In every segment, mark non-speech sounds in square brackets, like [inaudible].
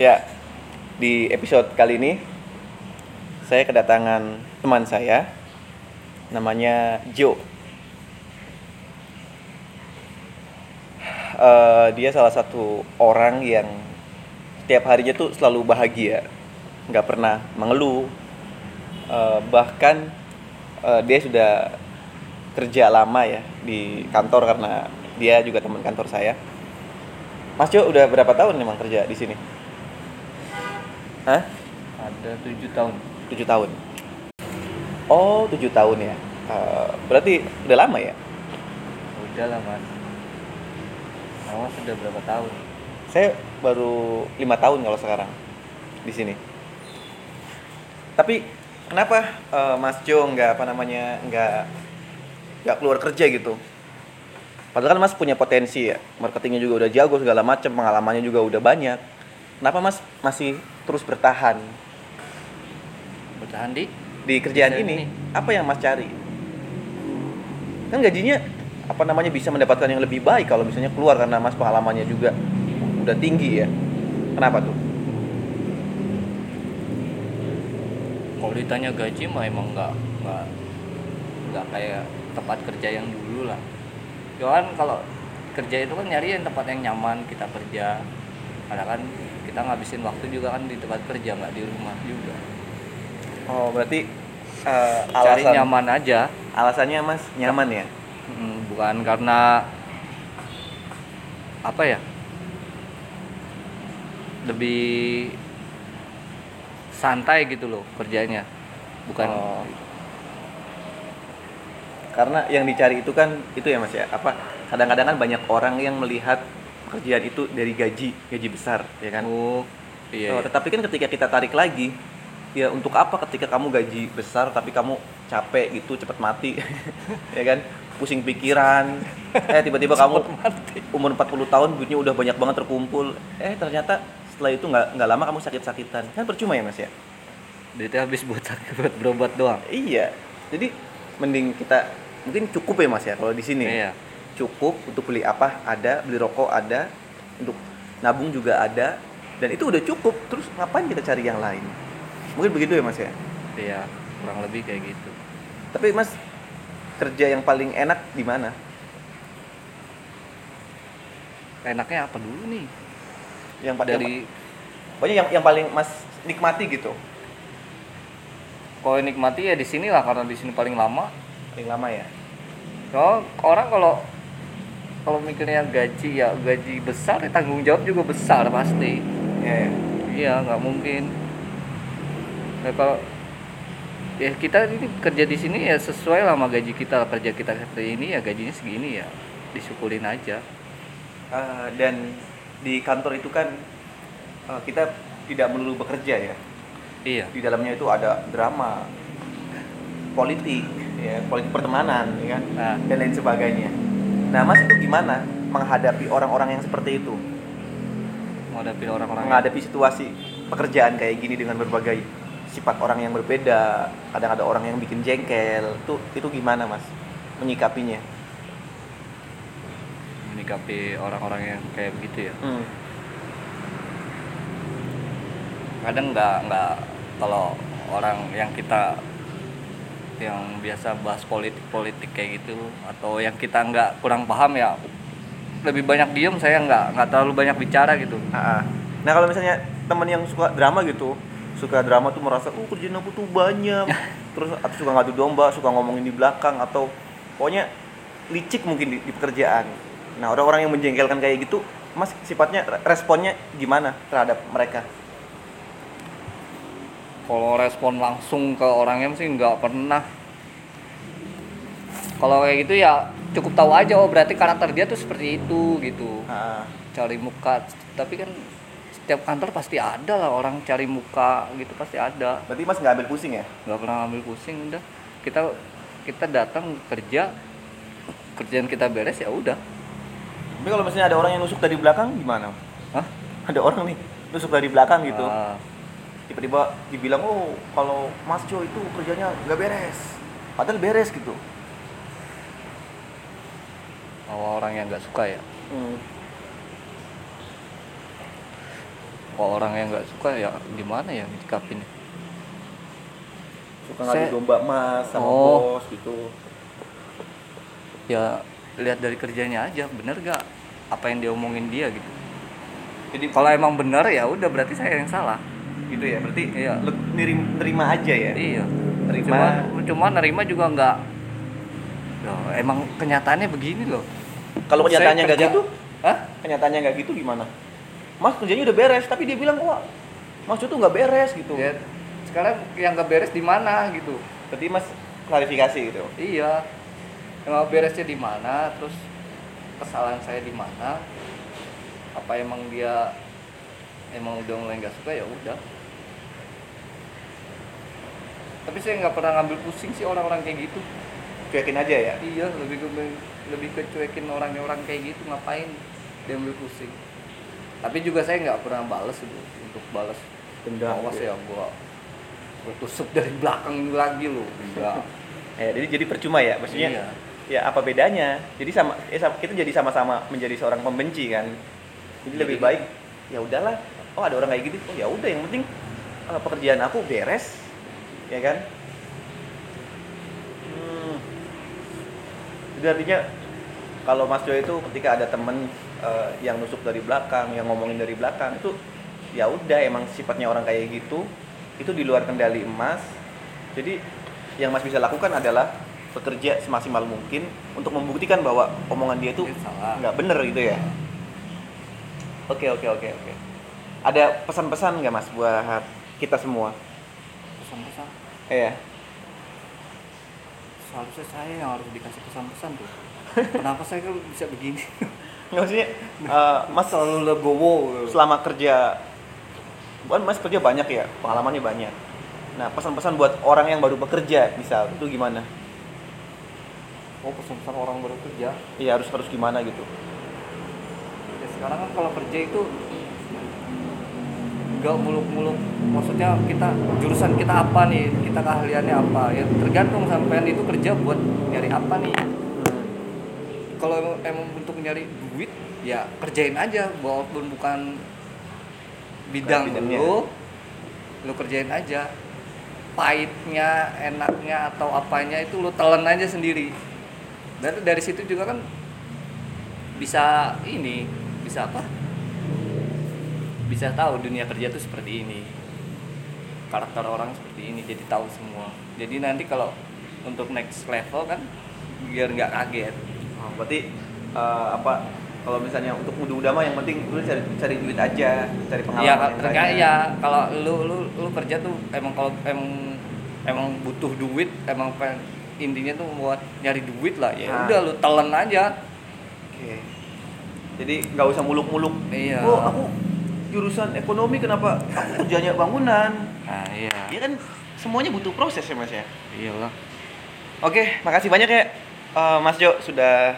Ya, di episode kali ini saya kedatangan teman saya, namanya Jo. Eh, dia salah satu orang yang setiap harinya tuh selalu bahagia, nggak pernah mengeluh. Eh, bahkan eh, dia sudah kerja lama ya di kantor karena dia juga teman kantor saya. Mas Jo udah berapa tahun memang kerja di sini? Hah? Ada tujuh tahun. Tujuh tahun. Oh, tujuh tahun ya. Eh, berarti udah lama ya? Udah lah mas. Kamu sudah berapa tahun? Saya baru lima tahun kalau sekarang di sini. Tapi kenapa eh, Mas Jo nggak apa namanya nggak nggak keluar kerja gitu? Padahal kan Mas punya potensi ya, marketingnya juga udah jago segala macam, pengalamannya juga udah banyak. Kenapa Mas masih terus bertahan Bertahan di? di kerjaan ini? ini. Apa yang Mas cari? Kan gajinya apa namanya bisa mendapatkan yang lebih baik kalau misalnya keluar karena Mas pengalamannya juga udah tinggi ya. Kenapa tuh? Kalau ditanya gaji mah emang nggak nggak nggak kayak tempat kerja yang dulu lah. Kan kalau kerja itu kan nyari yang tempat yang nyaman kita kerja. Karena kan kita ngabisin waktu juga kan di tempat kerja nggak di rumah juga. Oh, berarti Cari alasan nyaman aja. alasannya Mas nyaman ya? Mm, bukan karena apa ya lebih santai gitu loh kerjanya bukan Oh. Karena yang dicari itu kan itu ya Mas ya. Apa kadang-kadang kan banyak orang yang melihat pekerjaan itu dari gaji, gaji besar, ya kan? oh iya, Oh, iya. tetapi kan ketika kita tarik lagi, ya untuk apa ketika kamu gaji besar tapi kamu capek gitu cepat mati, [laughs] ya kan? Pusing pikiran, eh tiba-tiba kamu umur 40 tahun duitnya udah banyak banget terkumpul, eh ternyata setelah itu nggak nggak lama kamu sakit-sakitan, kan percuma ya mas ya? duitnya habis buat sakit buat berobat doang Iya, jadi mending kita mungkin cukup ya mas ya kalau di sini. iya Cukup untuk beli apa ada, beli rokok ada, untuk nabung juga ada, dan itu udah cukup. Terus ngapain kita cari yang lain? Mungkin begitu ya mas ya. iya kurang lebih kayak gitu Tapi mas kerja yang paling enak di mana? enaknya apa dulu nih Yang pa- yang, dari pokoknya yang yang paling mas nikmati gitu. kalau nikmati ya di sini lah karena di sini paling lama Paling lama ya. kalau orang kalau kalau mikirnya gaji ya gaji besar ya tanggung jawab juga besar pasti Iya ya. Iya, nggak mungkin. Nah, kalau ya kita ini kerja di sini ya sesuai lah sama gaji kita kerja kita seperti ini ya gajinya segini ya disyukurin aja. Eh, dan di kantor itu kan eh, kita tidak melulu bekerja ya. Iya. Di dalamnya itu ada drama, politik, ya politik pertemanan, ya kan, Nah, dan lain sebagainya. Nah mas itu gimana menghadapi orang-orang yang seperti itu? menghadapi orang-orang yang- menghadapi situasi pekerjaan kayak gini dengan berbagai sifat orang yang berbeda kadang ada orang yang bikin jengkel itu itu gimana mas menyikapinya menikapi orang-orang yang kayak begitu ya. hmm. Kadang nggak nggak kalau orang yang kita yang biasa bahas politik-politik kayak gitu atau yang kita nggak kurang paham ya lebih banyak diem saya nggak nggak terlalu banyak bicara gitu. Ah, ah. nah kalau misalnya teman yang suka drama gitu suka drama tuh merasa oh kerjaan aku tuh banyak. [laughs] Terus atau suka ngadu domba suka ngomongin di belakang atau pokoknya licik mungkin di, di pekerjaan. Nah orang-orang yang menjengkelkan kayak gitu mas sifatnya responnya gimana terhadap mereka kalau respon langsung ke orangnya sih nggak pernah. Kalau kayak gitu ya cukup tahu aja oh berarti karakter dia tuh seperti itu gitu. Cari muka tapi kan setiap kantor pasti ada lah orang cari muka gitu pasti ada. Berarti mas nggak ambil pusing ya? Nggak pernah ambil pusing udah. Kita kita datang kerja kerjaan kita beres ya udah. Tapi kalau misalnya ada orang yang nusuk dari belakang gimana? Hah? ada orang nih nusuk dari belakang gitu. Ah, tiba-tiba dibilang oh kalau Mas Jo itu kerjanya nggak beres. Padahal beres gitu. Kalau orang yang nggak suka ya? Hmm. beberapa orang yang nggak suka ya gimana ya nyikapinnya? Suka ngadu domba emas sama Oh. bos gitu. Ya lihat dari kerjanya aja bener gak apa yang diomongin dia gitu? Jadi kalau emang bener ya udah berarti saya yang salah gitu ya. Berarti Iya. lu nerima, nerima aja ya? Iya. Nerima. cuma cuma nerima juga nggak Loh, emang kenyataannya begini loh. Kalau kenyataannya Saya nggak gitu Hah? kenyataannya nggak gitu gimana? Mas kerjanya udah beres tapi dia bilang wah mas itu nggak beres gitu. Ya sekarang yang nggak beres di mana gitu. Berarti mas klarifikasi gitu. Iya. Nggak beresnya di mana terus kesalahan saya di mana apa emang dia emang udah mulai nggak suka ya udah tapi saya nggak pernah ngambil pusing sih orang-orang kayak gitu. Cuekin aja ya? Iya lebih ke lebih ke cuekin orang-orang kayak gitu ngapain dia ambil pusing. Tapi juga saya nggak pernah bales itu untuk balas Dendam awas gitu ya gua gua tusuk dari belakang ini lagi lo enggak. [laughs] Eh, jadi jadi percuma ya? Maksudnya Iya. ya apa bedanya? Jadi sama eh, sama- kita jadi sama-sama menjadi seorang pembenci kan? Jadi lebih Jadi- baik ya udahlah. Oh ada orang kayak gitu oh ya udah yang penting eh, pekerjaan aku beres ya kan? Hmm. jadi artinya kalau Mas Jo itu ketika ada temen eh, yang nusuk dari belakang yang ngomongin dari belakang itu ya udah emang sifatnya orang kayak gitu itu di luar kendali emas jadi yang Mas bisa lakukan adalah bekerja semaksimal mungkin untuk membuktikan bahwa omongan dia itu nggak bener gitu ya. Oke oke oke oke. Ada pesan-pesan nggak Mas buat kita semua? Pesan-pesan Iya. seharusnya saya yang harus dikasih pesan-pesan tuh. Kenapa saya kok bisa begini? [laughs] Nggak maksudnya eh, Mas selalu legowo. selama kerja bukan Mas kerja banyak ya pengalamannya banyak. Nah pesan-pesan buat orang yang baru bekerja misal itu gimana? Oh pesan-pesan orang baru kerja? Iya harus harus gimana gitu? Ya sekarang kan kalau kerja itu nggak muluk-muluk. Maksudnya kita jurusan kita apa nih? Kita keahliannya apa? Ya tergantung sampean itu kerja buat nyari apa nih. Kalau emang, emang untuk nyari duit ya kerjain aja. Walaupun bukan bidang lu. Lu kerjain aja. Pahitnya enaknya atau apanya itu lu telan aja sendiri. Dan dari situ juga kan bisa ini bisa apa bisa tahu dunia kerja tuh seperti ini karakter orang seperti ini jadi tahu semua jadi nanti kalau untuk next level kan biar nggak kaget Oh, berarti eh, apa kalau misalnya untuk muda udama yang penting lu cari cari duit aja cari pengalaman ya terkait ya kalau lu lu lu kerja tuh emang kalau emang emang butuh duit emang pengen intinya tuh buat nyari duit lah ya Nah. udah lu telan aja Oke. Jadi nggak usah muluk-muluk. Iya. Oh, aku jurusan ekonomi kenapa aku kerjanya bangunan? nah iya Ya kan semuanya butuh proses ya Mas ya. iyalah Oke, makasih banyak ya eh, Mas Jo sudah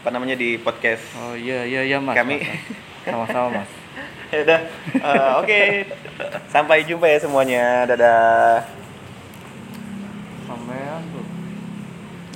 apa namanya di podcast. oh iya iya iya mas Kami- mas, mas. sama-sama mas [laughs] ya udah. Eh, Oke. Sampai jumpa ya semuanya. Dadah.